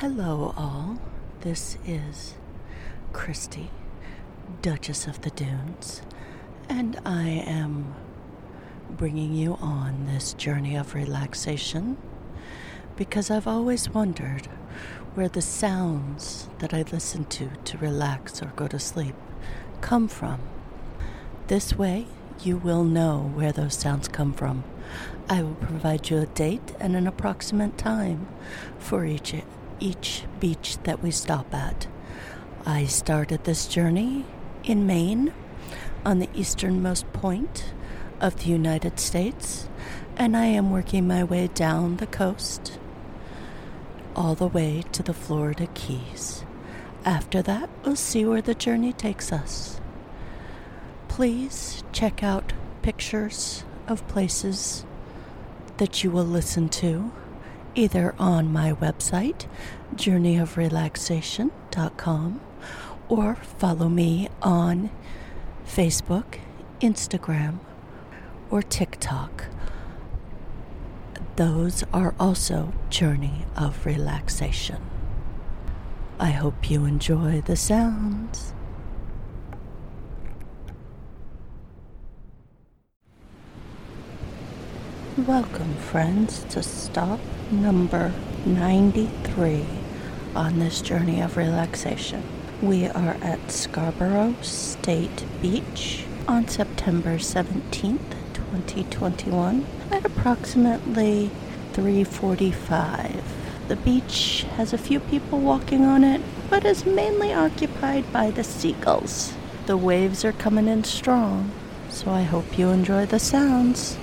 Hello, all. This is Christy, Duchess of the Dunes, and I am bringing you on this journey of relaxation because I've always wondered where the sounds that I listen to to relax or go to sleep come from. This way, you will know where those sounds come from. I will provide you a date and an approximate time for each each beach that we stop at. I started this journey in Maine on the easternmost point of the United States, and I am working my way down the coast all the way to the Florida Keys. After that, we'll see where the journey takes us. Please check out pictures of places that you will listen to either on my website, journeyofrelaxation.com, or follow me on Facebook, Instagram, or TikTok. Those are also Journey of Relaxation. I hope you enjoy the sounds. Welcome, friends, to stop number 93 on this journey of relaxation. We are at Scarborough State Beach on September 17th, 2021 at approximately 3:45. The beach has a few people walking on it, but is mainly occupied by the seagulls. The waves are coming in strong, so I hope you enjoy the sounds.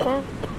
嗯。